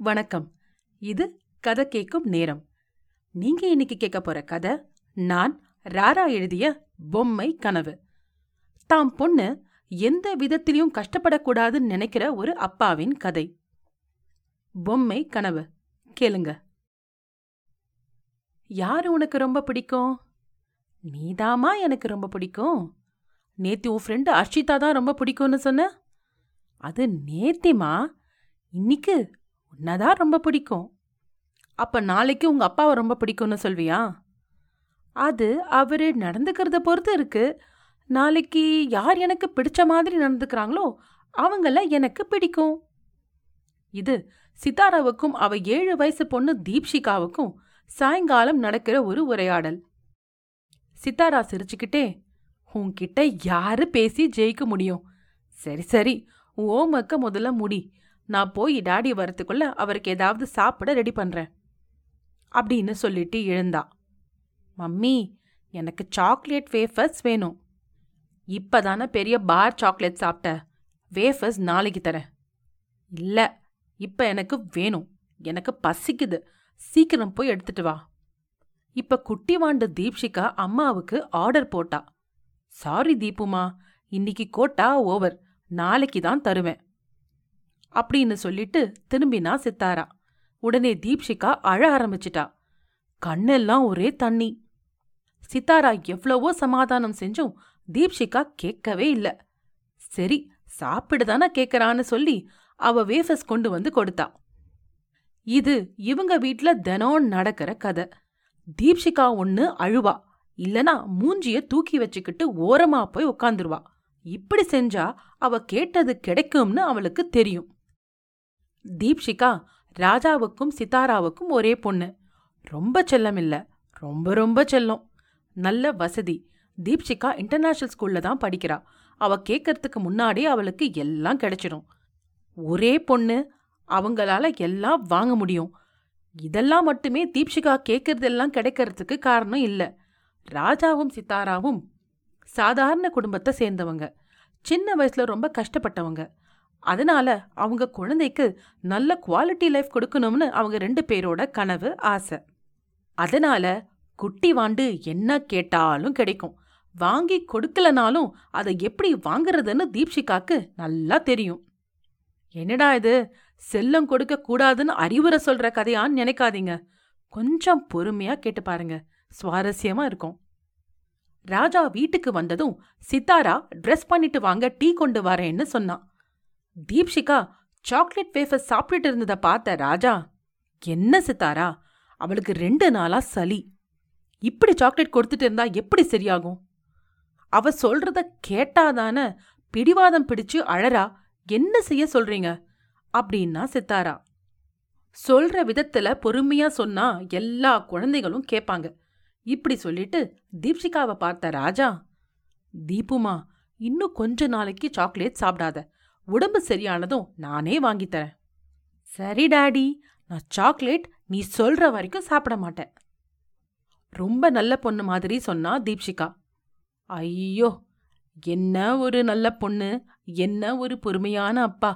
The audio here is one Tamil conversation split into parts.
வணக்கம். இது கதை கேட்கும் நேரம். நீங்க இன்னைக்கு கேட்க போற கதை நான் ராரா எழுதிய பொம்மை கனவு. தாம் பொண்ணு எந்த விதத்திலையும் கஷ்டப்படக்கூடாதுன்னு நினைக்கிற ஒரு அப்பாவின் கதை. பொம்மை கனவு. கேளுங்க. யாரு உனக்கு ரொம்ப பிடிக்கும்? நீதாமா எனக்கு ரொம்ப பிடிக்கும். நேத்தி உன் ஃப்ரெண்டு அர்ஷிதா தான் ரொம்ப பிடிக்கும்னு சொன்ன? அது நேத்திமா இன்னைக்கு உன்னதான் ரொம்ப பிடிக்கும். அப்ப நாளைக்கு உங்க அப்பாவை ரொம்ப பிடிக்கும்னு சொல்வியா? அது அவரு நடந்துக்கிறத பொறுத்து இருக்கு. நாளைக்கு யார் எனக்கு பிடிச்ச மாதிரி நடந்துக்கிறாங்களோ அவங்கள எனக்கு பிடிக்கும். இது சித்தாராவுக்கும் அவ ஏழு வயசு பொண்ணு தீப்ஷிகாவுக்கும் சாயங்காலம் நடக்கிற ஒரு உரையாடல். சித்தாரா சிரிச்சுக்கிட்டே உன்கிட்ட யாரு பேசி ஜெயிக்க முடியும்? சரி சரி ஓமக்க முதல்ல முடி. நான் போய் டாடி வரத்துக்குள்ள அவருக்கு ஏதாவது சாப்பிட ரெடி பண்றேன். அப்படின்னு சொல்லிட்டு எழுந்தா. மம்மி எனக்கு சாக்லேட் வேஃபர்ஸ் வேணும். இப்பதானே பெரிய பார் சாக்லேட் சாப்பிட்ட. வேஃபர்ஸ் நாளைக்கு தரேன். இல்ல இப்ப எனக்கு வேணும். எனக்கு பசிக்குது. சீக்கிரம் போய் எடுத்துட்டு வா. இப்ப குட்டி வாண்டு தீப்ஷிகா அம்மாவுக்கு ஆர்டர் போட்டா. சாரி தீப்புமா இன்னைக்கு கோட்டா ஓவர். நாளைக்கு தான் தருவேன். அப்படின்னு சொல்லிட்டு திரும்பினா சித்தாரா. உடனே தீப்ஷிகா அழ ஆரம்பிச்சிட்டா. கண்ணெல்லாம் ஒரே தண்ணி. சித்தாரா எவ்வளவோ சமாதானம் செஞ்சும் தீப்ஷிகா கேட்கவே இல்ல. சரி சாப்பிடுதானே கேட்கறான்னு சொல்லி அவ வேஃபஸ் கொண்டு வந்து கொடுத்தா. இது இவங்க வீட்ல தினம் நடக்கிற கதை. தீப்ஷிகா ஒன்னு அழுவா. இல்லனா மூஞ்சிய தூக்கி வச்சுக்கிட்டு ஓரமா போய் உக்காந்துருவா. இப்படி செஞ்சா அவ கேட்டது கிடைக்கும்னு அவளுக்கு தெரியும். தீப்ஷிகா ராஜாவுக்கும் சித்தாராவுக்கும் ஒரே பொண்ணு. ரொம்ப செல்லம் இல்லை ரொம்ப ரொம்ப செல்லம். நல்ல வசதி. தீப்ஷிகா இன்டர்நேஷனல் ஸ்கூல்ல தான் படிக்கிறா. அவ கேட்கறதுக்கு முன்னாடி அவளுக்கு எல்லாம் கிடைச்சிடும். ஒரே பொண்ணு. அவங்களால எல்லாம் வாங்க முடியும். இதெல்லாம் மட்டுமே தீப்ஷிகா கேட்கறதெல்லாம் கிடைக்கிறதுக்கு காரணம் இல்லை. ராஜாவும் சித்தாராவும் சாதாரண குடும்பத்தை சேர்ந்தவங்க. சின்ன வயசுல ரொம்ப கஷ்டப்பட்டவங்க. அதனால அவங்க குழந்தைக்கு நல்ல குவாலிட்டி லைஃப் கொடுக்கணும்னு அவங்க ரெண்டு பேரோட கனவு ஆசை. அதனால குட்டி வாண்டு என்ன கேட்டாலும் கிடைக்கும். வாங்கி கொடுக்கலனாலும் அதை எப்படி வாங்குறதுன்னு தீப்ஷிகாக்கு நல்லா தெரியும். என்னடா இது? செல்லம் கொடுக்க கூடாதுன்னு அறிவுரை சொல்ற கதையான்னு நினைக்காதீங்க. கொஞ்சம் பொறுமையா கேட்டு பாருங்க. சுவாரஸ்யமா இருக்கும். ராஜா வீட்டுக்கு வந்ததும் சித்தாரா ட்ரெஸ் பண்ணிட்டு வாங்க டீ கொண்டு வரேன்னு சொன்னான். தீப்ஷிகா சாக்லேட் வேஃபர் சாப்பிட்டுட்டு இருந்ததை பார்த்த ராஜா என்ன சித்தாரா அவளுக்கு ரெண்டு நாளா சளி. இப்படி சாக்லேட் கொடுத்துட்டு இருந்தா எப்படி சரியாகும்? அவ சொல்றத கேட்டாதான பிடிவாதம் பிடிச்சு அழறா என்ன செய்ய சொல்றீங்க? அப்படின்னா சித்தாரா. சொல்ற விதத்துல பொறுமையா சொன்னா எல்லா குழந்தைகளும் கேட்பாங்க. இப்படி சொல்லிட்டு தீப்ஷிகாவை பார்த்த ராஜா தீபுமா இன்னும் கொஞ்ச நாளைக்கு சாக்லேட் சாப்பிடாத. உடம்பு சரியானதும் நானே வாங்கித்தரேன் சரி டாடி. நான் சாக்லேட் நீ சொல்ற வரைக்கும் சாப்பிட மாட்டேன். ரொம்ப நல்ல பொண்ணு மாதிரி சொன்னா தீப்ஷிகா. ஐயோ என்ன ஒரு நல்ல பொண்ணு என்ன ஒரு பொறுமையான அப்பா.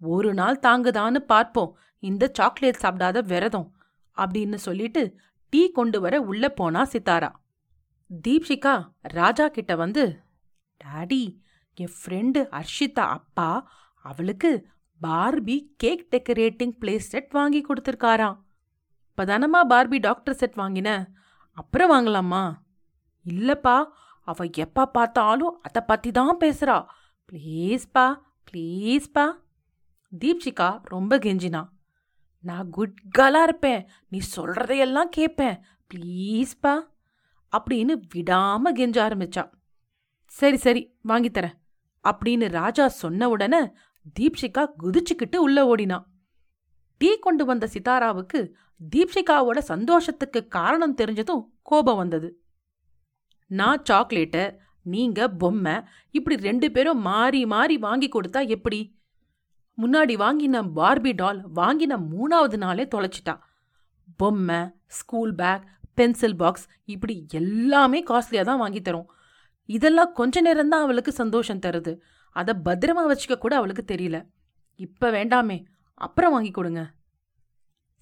ஒரு நாள் தாங்குதான்னு பார்ப்போம். இந்த சாக்லேட் சாப்பிடாத விரதம் அப்படின்னு சொல்லிட்டு டீ கொண்டு வர உள்ள போனா சித்தாரா. தீப்ஷிகா ராஜா கிட்ட வந்து டாடி என் ஃப்ரெண்டு ஹர்ஷிதா அப்பா அவளுக்கு Barbie cake decorating play set வாங்கி கொடுத்துருக்காராம். இப்பதானம்மா பார்பி டாக்டர் செட் வாங்கின? அப்புறம் வாங்கலாமா? இல்லப்பா அவள் எப்போ பார்த்தாலும் அதை பத்தி தான் பேசுறா ப்ளீஸ்ப்பா ப்ளீஸ்ப்பா தீப்ஷிகா ரொம்ப கெஞ்சினா. நான் குட் கேர்லா இருப்பேன் நீ சொல்றதையெல்லாம் கேட்பேன் ப்ளீஸ்ப்பா அப்படின்னு விடாம கெஞ்ச ஆரம்பிச்சா. சரி சரி வாங்கித்தரேன் அப்படின்னு ராஜா சொன்ன உடனே தீப்ஷிகா குதிச்சுக்கிட்டு உள்ள ஓடினா. டீ கொண்டு வந்த சிதாராவுக்கு தீப்ஷிகாவோட சந்தோஷத்துக்கு காரணம் தெரிஞ்சதும் கோபம் வந்தது. நான் சாக்லேட்டை நீங்க பொம்மை இப்படி ரெண்டு பேரும் மாறி மாறி வாங்கி கொடுத்தா எப்படி? முன்னாடி வாங்கின பார்பி டால் வாங்கின மூணாவது நாளே தொலைச்சிட்டா. பொம்மை ஸ்கூல் பேக் பென்சில் பாக்ஸ் இப்படி எல்லாமே காஸ்ட்லியா தான் வாங்கி தரோம். இதெல்லாம் கொஞ்ச நேரம்தான் அவளுக்கு சந்தோஷம் தருது. அதை பத்திரமா வச்சுக்க கூட அவளுக்கு தெரியல. இப்ப வேண்டாமே அப்புறம் வாங்கி கொடுங்க.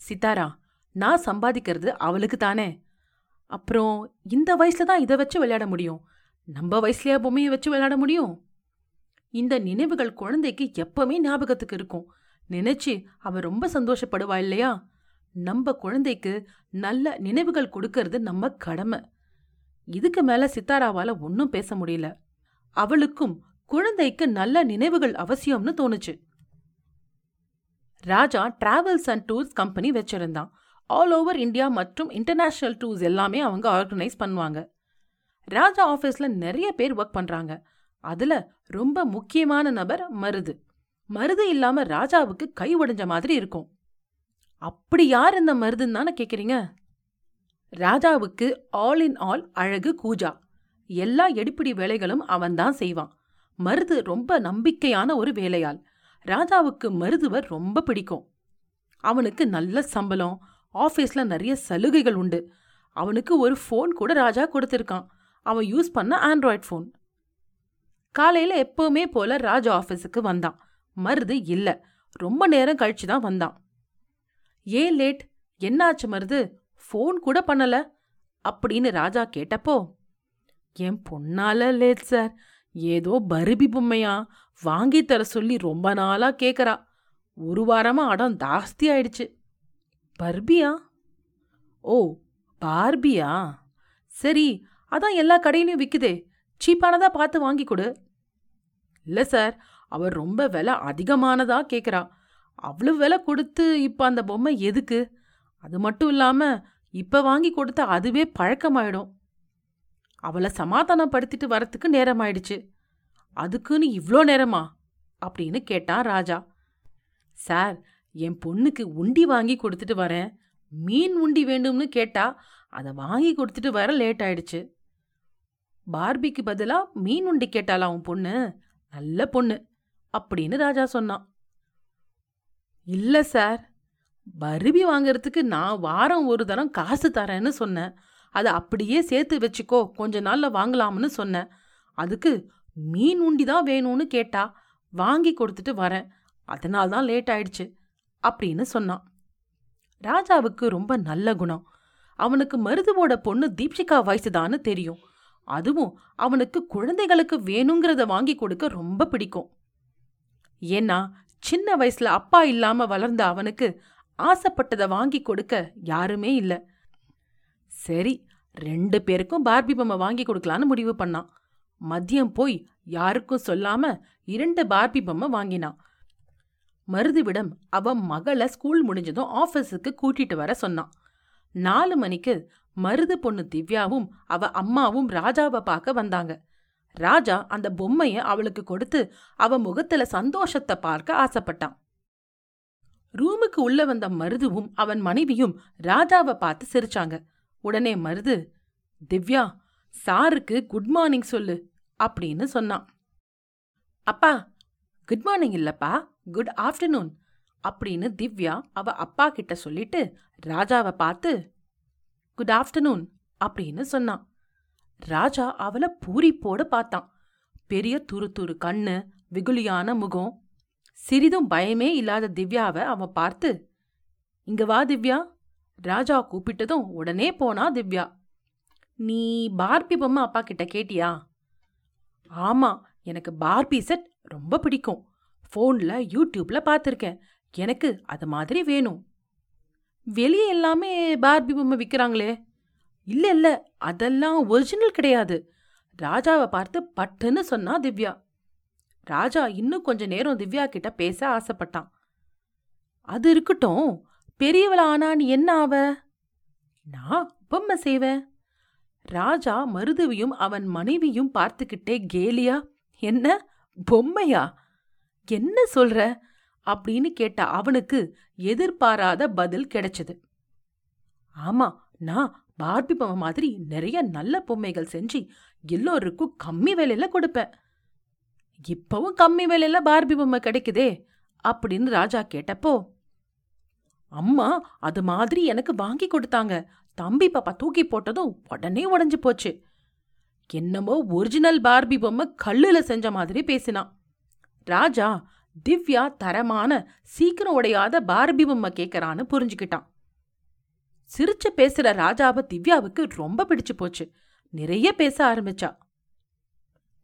சித்தாரா நான் சம்பாதிக்கிறது அவளுக்கு தானே. அப்புறம் இந்த வயசுல தான் இதை வச்சு விளையாட முடியும். நம்ம வயசுலயா பொம்மையை வச்சு விளையாட முடியும்? இந்த நினைவுகள் குழந்தைக்கு எப்பவுமே ஞாபகத்துக்கு இருக்கும். நினைச்சு அவ ரொம்ப சந்தோஷப்படுவா இல்லையா? நம்ம குழந்தைக்கு நல்ல நினைவுகள் கொடுக்கறது நம்ம கடமை. இதுக்கு மேல சித்தாராவால ஒன்னும் பேச முடியல. அவளுக்கும் குழந்தைக்கு நல்ல நினைவுகள் அவசியம்னு தோணுச்சு. Raja travels and tours company வச்சிருந்தான். ஆல் ஓவர் இந்தியா மற்றும் இன்டர்நேஷனல் டூர்ஸ் எல்லாமே அவங்க ஆர்கனைஸ் பண்ணுவாங்க. ராஜா ஆஃபீஸ்ல நிறைய பேர் ஒர்க் பண்றாங்க. அதுல ரொம்ப முக்கியமான நபர் மருது. மருது இல்லாம ராஜாவுக்கு கை உடைஞ்ச மாதிரி இருக்கும். அப்படி யார் இந்த மருதுன்னு தானே கேக்குறீங்க? ராஜாவுக்கு ஆல் இன் ஆல் அழகு கூஜா. எல்லா எடுப்பிடி வேலைகளும் அவன்தான் செய்வான். மருது ரொம்ப நம்பிக்கையான ஒரு வேலையாள். ராஜாவுக்கு மருதுவர் ரொம்ப பிடிக்கும். அவனுக்கு நல்ல சம்பளம் ஆஃபீஸ்ல நிறைய சலுகைகள் உண்டு. அவனுக்கு ஒரு ஃபோன் கூட ராஜா கொடுத்துருக்கான். அவன் யூஸ் பண்ண ஆண்ட்ராய்ட் ஃபோன் காலையில எப்பவுமே போல ராஜா ஆஃபீஸுக்கு வந்தான். மருது இல்லை. ரொம்ப நேரம் கழிச்சு தான் வந்தான். ஏன் லேட் என்னாச்சு மருது? ஃபோன் கூட பண்ணல. அப்படின்னு ராஜா கேட்டப்போ என் பொண்ணால லேட் சார் ஏதோ பருபி பொம்மையா? வாங்கி தர சொல்லி ரொம்ப நாளா கேட்குறா ஒரு வாரமா அடம் ஜாஸ்தி ஆயிடுச்சு. பர்பியா? ஓ பார்பியா? சரி அதான் எல்லா கடையிலையும் விற்குதே சீப்பானதா பார்த்து வாங்கி கொடு. இல்லை சார் அவர் ரொம்ப விலை அதிகமானதா கேட்குறா அவ்வளவு விலை கொடுத்து இப்போ அந்த பொம்மை எதுக்கு? அது மட்டும் இல்லாம இப்ப வாங்கி கொடுத்தா அதுவே பழக்கமாயிடும். அவளை சமாதானப்படுத்திட்டு வரத்துக்கு நேரமாயிடுச்சு. அதுக்குன்னு இவ்ளோ நேரமா? அப்படின்னு கேட்டான் ராஜா. சார் என் பொண்ணுக்கு உண்டி வாங்கி கொடுத்துட்டு வரேன். மீன் உண்டி வேண்டும்னு கேட்டா அதை வாங்கி கொடுத்துட்டு வர லேட் ஆயிடுச்சு. பார்பிக்கு பதிலா மீன் உண்டி கேட்டாளா உன் பொண்ணு? நல்ல பொண்ணு. அப்படின்னு ராஜா சொன்னான். இல்ல சார். பருபி வாங்கிறதுக்கு நான் வாரம் ஒரு தரம் காசு தரேன்னு சொன்னேன். அதை அப்படியே சேர்த்து வச்சுக்கோ கொஞ்ச நாளில் வாங்கலாம்னு சொன்னேன். அதுக்கு மீன் உண்டி தான் வேணும்னு கேட்டா வாங்கி கொடுத்துட்டு வரேன். அதனால தான் லேட் ஆயிடுச்சு அப்படின்னு சொன்னான். ராஜாவுக்கு ரொம்ப நல்ல குணம். அவனுக்கு மருதுவோட பொண்ணு தீப்ஷிகா வயசுதான்னு தெரியும். அதுவும் அவனுக்கு குழந்தைகளுக்கு வேணுங்கிறத வாங்கி கொடுக்க ரொம்ப பிடிக்கும். ஏன்னா சின்ன வயசுல அப்பா இல்லாம வளர்ந்த அவனுக்கு ஆசைப்பட்டதை வாங்கி கொடுக்க யாருமே இல்லை. சரி ரெண்டு பேருக்கும் பார்பி பொம்மை வாங்கி கொடுக்கலான்னு முடிவு பண்ணான். மதியம் போய் யாருக்கும் சொல்லாம இரண்டு பார்பி பொம்மை வாங்கினான். மருதுவிடம் அவன் மகளை ஸ்கூல் முடிஞ்சதும் ஆஃபீஸுக்கு கூட்டிட்டு வர சொன்னான். நாலு மணிக்கு மருது பொண்ணு திவ்யாவும் அவ அம்மாவும் ராஜாவை பார்க்க வந்தாங்க. ராஜா அந்த பொம்மையை அவளுக்கு கொடுத்து அவ முகத்துல சந்தோஷத்தை பார்க்க ஆசைப்பட்டான். ரூமுக்கு உள்ள வந்த மருதுவும் அவன் மனைவியும் ராதாவை பார்த்து சிரிச்சாங்க. உடனே மருது திவ்யா சாருக்கு குட் மார்னிங் சொல்லு அப்படின்னு சொன்னான். அப்பா குட் மார்னிங் இல்லப்பா குட் ஆஃப்டர்நூன் அப்படின்னு திவ்யா அவ அப்பா கிட்ட சொல்லிட்டு ராஜாவை பார்த்து குட் ஆஃப்டர்நூன் அப்படின்னு சொன்னான். ராஜா அவளை பூரிப்போடு பார்த்தான். பெரிய துரு துரு கண்ணு வெகுளியான முகம் சிறிதும் பயமே இல்லாத திவ்யாவை அவன் பார்த்து இங்க வா திவ்யா. ராஜா கூப்பிட்டதும் உடனே போனா திவ்யா. நீ பார்பி பொம்மை அப்பா கிட்ட கேட்டியா? ஆமா எனக்கு பார்பி செட் ரொம்ப பிடிக்கும். ஃபோன்ல யூடியூப்ல பார்த்துருக்கேன். எனக்கு அது மாதிரி வேணும். வெளியே எல்லாமே பார்பி பொம்மை விற்கிறாங்களே இல்ல இல்ல அதெல்லாம் ஒரிஜினல் கிடையாது. ராஜாவை பார்த்து பட்டுன்னு சொன்னா திவ்யா. ராஜா இன்னும் கொஞ்ச நேரம் திவ்யா கிட்ட பேச ஆசைப்பட்டான். அது இருக்கட்டும். பெரியவள ஆனா நீ என்ன ஆவ? நான் பொம்மை செய்வேன். ராஜா மருதுவியும் அவன் மனைவியும் பார்த்துக்கிட்டே கேலியா என்ன? பொம்மையா? என்ன சொல்ற? அப்படின்னு கேட்ட அவனுக்கு எதிர்பாராத பதில் கிடைச்சது. ஆமா நான் பார்பி பொம்மை மாதிரி நிறைய நல்ல பொம்மைகள் செஞ்சு எல்லோருக்கும் கம்மி விலையில கொடுப்பேன். இப்பவும் கம்மி விலையில பார்பி பொம்மை கிடைக்குதே அப்படின்னு ராஜா கேட்டப்போ அம்மா அது மாதிரி எனக்கு வாங்கி கொடுத்தாங்க. தம்பி பாப்பா தூக்கி போட்டதும் உடனே உடஞ்சு போச்சு. என்னமோ ஒரிஜினல் பார்பி பொம்மை கல்லுல செஞ்ச மாதிரி பேசினான் ராஜா திவ்யா தரமான சீக்கிரம் உடையாத பார்பி பொம்மை கேட்கறான்னு புரிஞ்சுக்கிட்டான். சிரிச்சு பேசுற ராஜாவை திவ்யாவுக்கு ரொம்ப பிடிச்சு போச்சு. நிறைய பேச ஆரம்பிச்சா.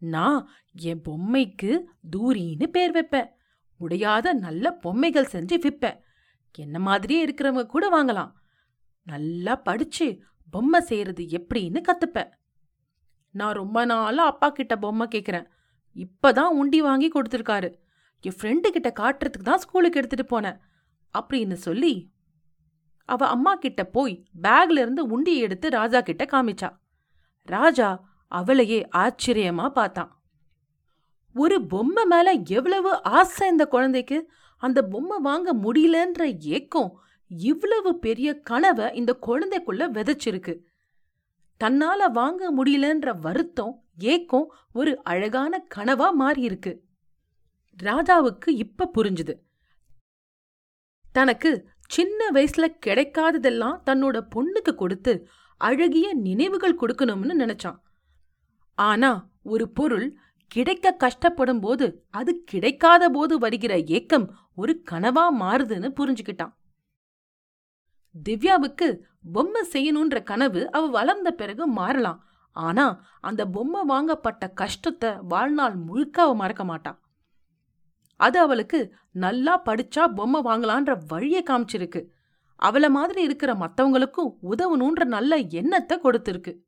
நான் என் பொம்மைக்கு தூரின்னு பேர் வைப்பேன். உடையாத நல்ல பொம்மைகள் செஞ்சு விற்பேன். என்ன மாதிரியே இருக்கிறவங்க கூட வாங்கலாம். நல்லா படிச்சு பொம்மை செய்யறது எப்படின்னு கத்துப்பேன். நான் ரொம்ப நாளாக அப்பா கிட்ட பொம்மை கேட்குறேன் இப்போதான் உண்டி வாங்கி கொடுத்துருக்காரு. என் ஃப்ரெண்டு கிட்ட காட்டுறதுக்கு தான் ஸ்கூலுக்கு எடுத்துட்டு போனேன். அப்படின்னு சொல்லி அவ அம்மா கிட்ட போய் பேக்ல இருந்து உண்டியை எடுத்து ராஜா கிட்ட காமிச்சா. ராஜா அவளையே ஆச்சரியமா பார்த்தான். ஒரு பொம்மை மேல எவ்வளவு ஆசை இந்த குழந்தைக்கு? அந்த பொம்மை வாங்க முடியலன்ற ஏக்கம் இவ்வளவு பெரிய கனவை இந்த குழந்தைக்குள்ள விதைச்சிருக்கு. தன்னால வாங்க முடியலன்ற வருத்தம் ஏக்கம் ஒரு அழகான கனவா மாறியிருக்கு. ராஜாவுக்கு இப்ப புரிஞ்சுது. தனக்கு சின்ன வயசுல கிடைக்காததெல்லாம் தன்னோட பொண்ணுக்கு கொடுத்து அழகிய நினைவுகள் கொடுக்கணும்னு நினைச்சான். ஆனா ஒரு பொருள் கிடைக்க கஷ்டப்படும் போது அது கிடைக்காத போது வருகிற ஏக்கம் ஒரு கனவா மாறுதுன்னு புரிஞ்சுக்கிட்டான். திவ்யாவுக்கு பொம்மை செய்யணுன்ற கனவு அவ வளர்ந்த பிறகு மாறலாம். ஆனா அந்த பொம்மை வாங்கப்பட்ட கஷ்டத்தை வாழ்நாள் முழுக்க அவ மறக்க மாட்டான். அது அவளுக்கு நல்லா படிச்சா பொம்மை வாங்கலான்ற வழியை காமிச்சிருக்கு. அவள மாதிரி இருக்கிற மத்தவங்களுக்கும் உதவணுன்ற நல்ல எண்ணத்தை கொடுத்திருக்கு.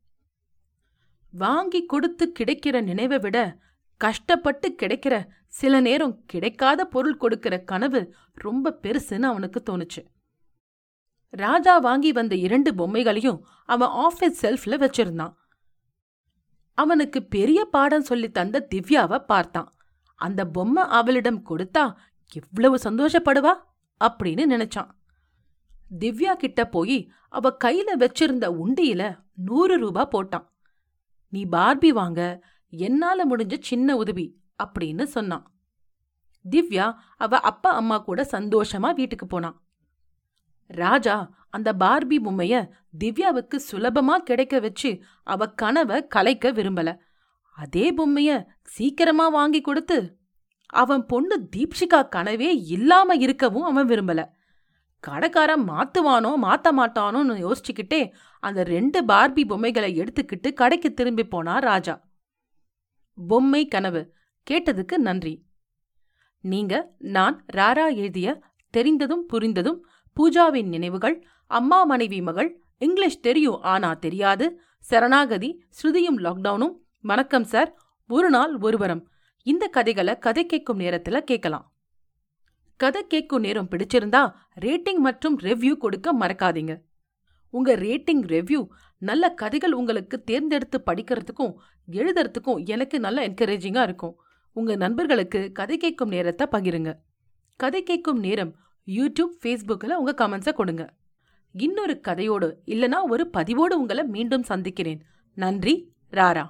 வாங்கி கொடுத்து கிடைக்கிற நினைவை விட கஷ்டப்பட்டு கிடைக்கிற சில நேரம் கிடைக்காத பொருள் கொடுக்கிற கனவு ரொம்ப பெருசுன்னு அவனுக்கு தோணுச்சு. ராஜா வாங்கி வந்த இரண்டு பொம்மைகளையும் அவன் ஆஃபீஸ் செல்ஃப்ல வச்சிருந்தான். அவனுக்கு பெரிய பாடம் சொல்லி தந்த திவ்யாவை பார்த்தான். அந்த பொம்மை அவளிடம் கொடுத்தா எவ்வளவு சந்தோஷப்படுவா? அப்படின்னு நினைச்சான். திவ்யா கிட்ட போய் அவ கையில வச்சிருந்த உண்டியில நூறு ரூபா போட்டான். நீ பார்பி வாங்க என்னால முடிஞ்ச சின்ன உதவி அப்படின்னு சொன்னான். திவ்யா அவ அப்பா அம்மா கூட சந்தோஷமா வீட்டுக்கு போனான். ராஜா அந்த பார்பி பொம்மைய திவ்யாவுக்கு சுலபமா கிடைக்க வச்சு அவ கனவை கலைக்க விரும்பல. அதே பொம்மைய சீக்கிரமா வாங்கி கொடுத்து அவன் பொண்ணு தீப்ஷிகா கனவே இல்லாம இருக்கவும் அவன் விரும்பல. கடைக்காரன் மாத்துவானோ மாத்த மாட்டானோன்னு யோசிச்சுக்கிட்டே அந்த ரெண்டு பார்பி பொம்மைகளை எடுத்துக்கிட்டு கடைக்கு திரும்பி போனா ராஜா. பொம்மை கனவு கேட்டதுக்கு நன்றி. நீங்க நான் ராரா எழுதிய தெரிந்ததும் புரிந்ததும் பூஜாவின் நினைவுகள் அம்மா மனைவி மகள் இங்கிலீஷ் தெரியும் ஆனா தெரியாது சரணாகதி ஸ்ருதியும் லாக்டவுனும் வணக்கம் சார் ஒரு நாள் ஒருவரம். இந்த கதைகளை கதை கேட்கும் நேரத்துல கேட்கலாம். கதை கேட்கும் நேரம் பிடிச்சிருந்தா ரேட்டிங் மற்றும் ரெவ்யூ கொடுக்க மறக்காதீங்க. உங்க ரேட்டிங் ரெவ்யூ நல்ல கதைகள் உங்களுக்கு தேர்ந்தெடுத்து படிக்கிறதுக்கும் எழுதுறதுக்கும் எனக்கு நல்ல என்கரேஜிங்கா இருக்கும். உங்க நண்பர்களுக்கு கதை கேட்கும் நேரத்தை பகிருங்க. கதை கேட்கும் நேரம் யூடியூப் ஃபேஸ்புக்கில் உங்க கமெண்ட்ஸை கொடுங்க. இன்னொரு கதையோடு இல்லனா ஒரு பதிவோடு உங்களை மீண்டும் சந்திக்கிறேன். நன்றி ராரா.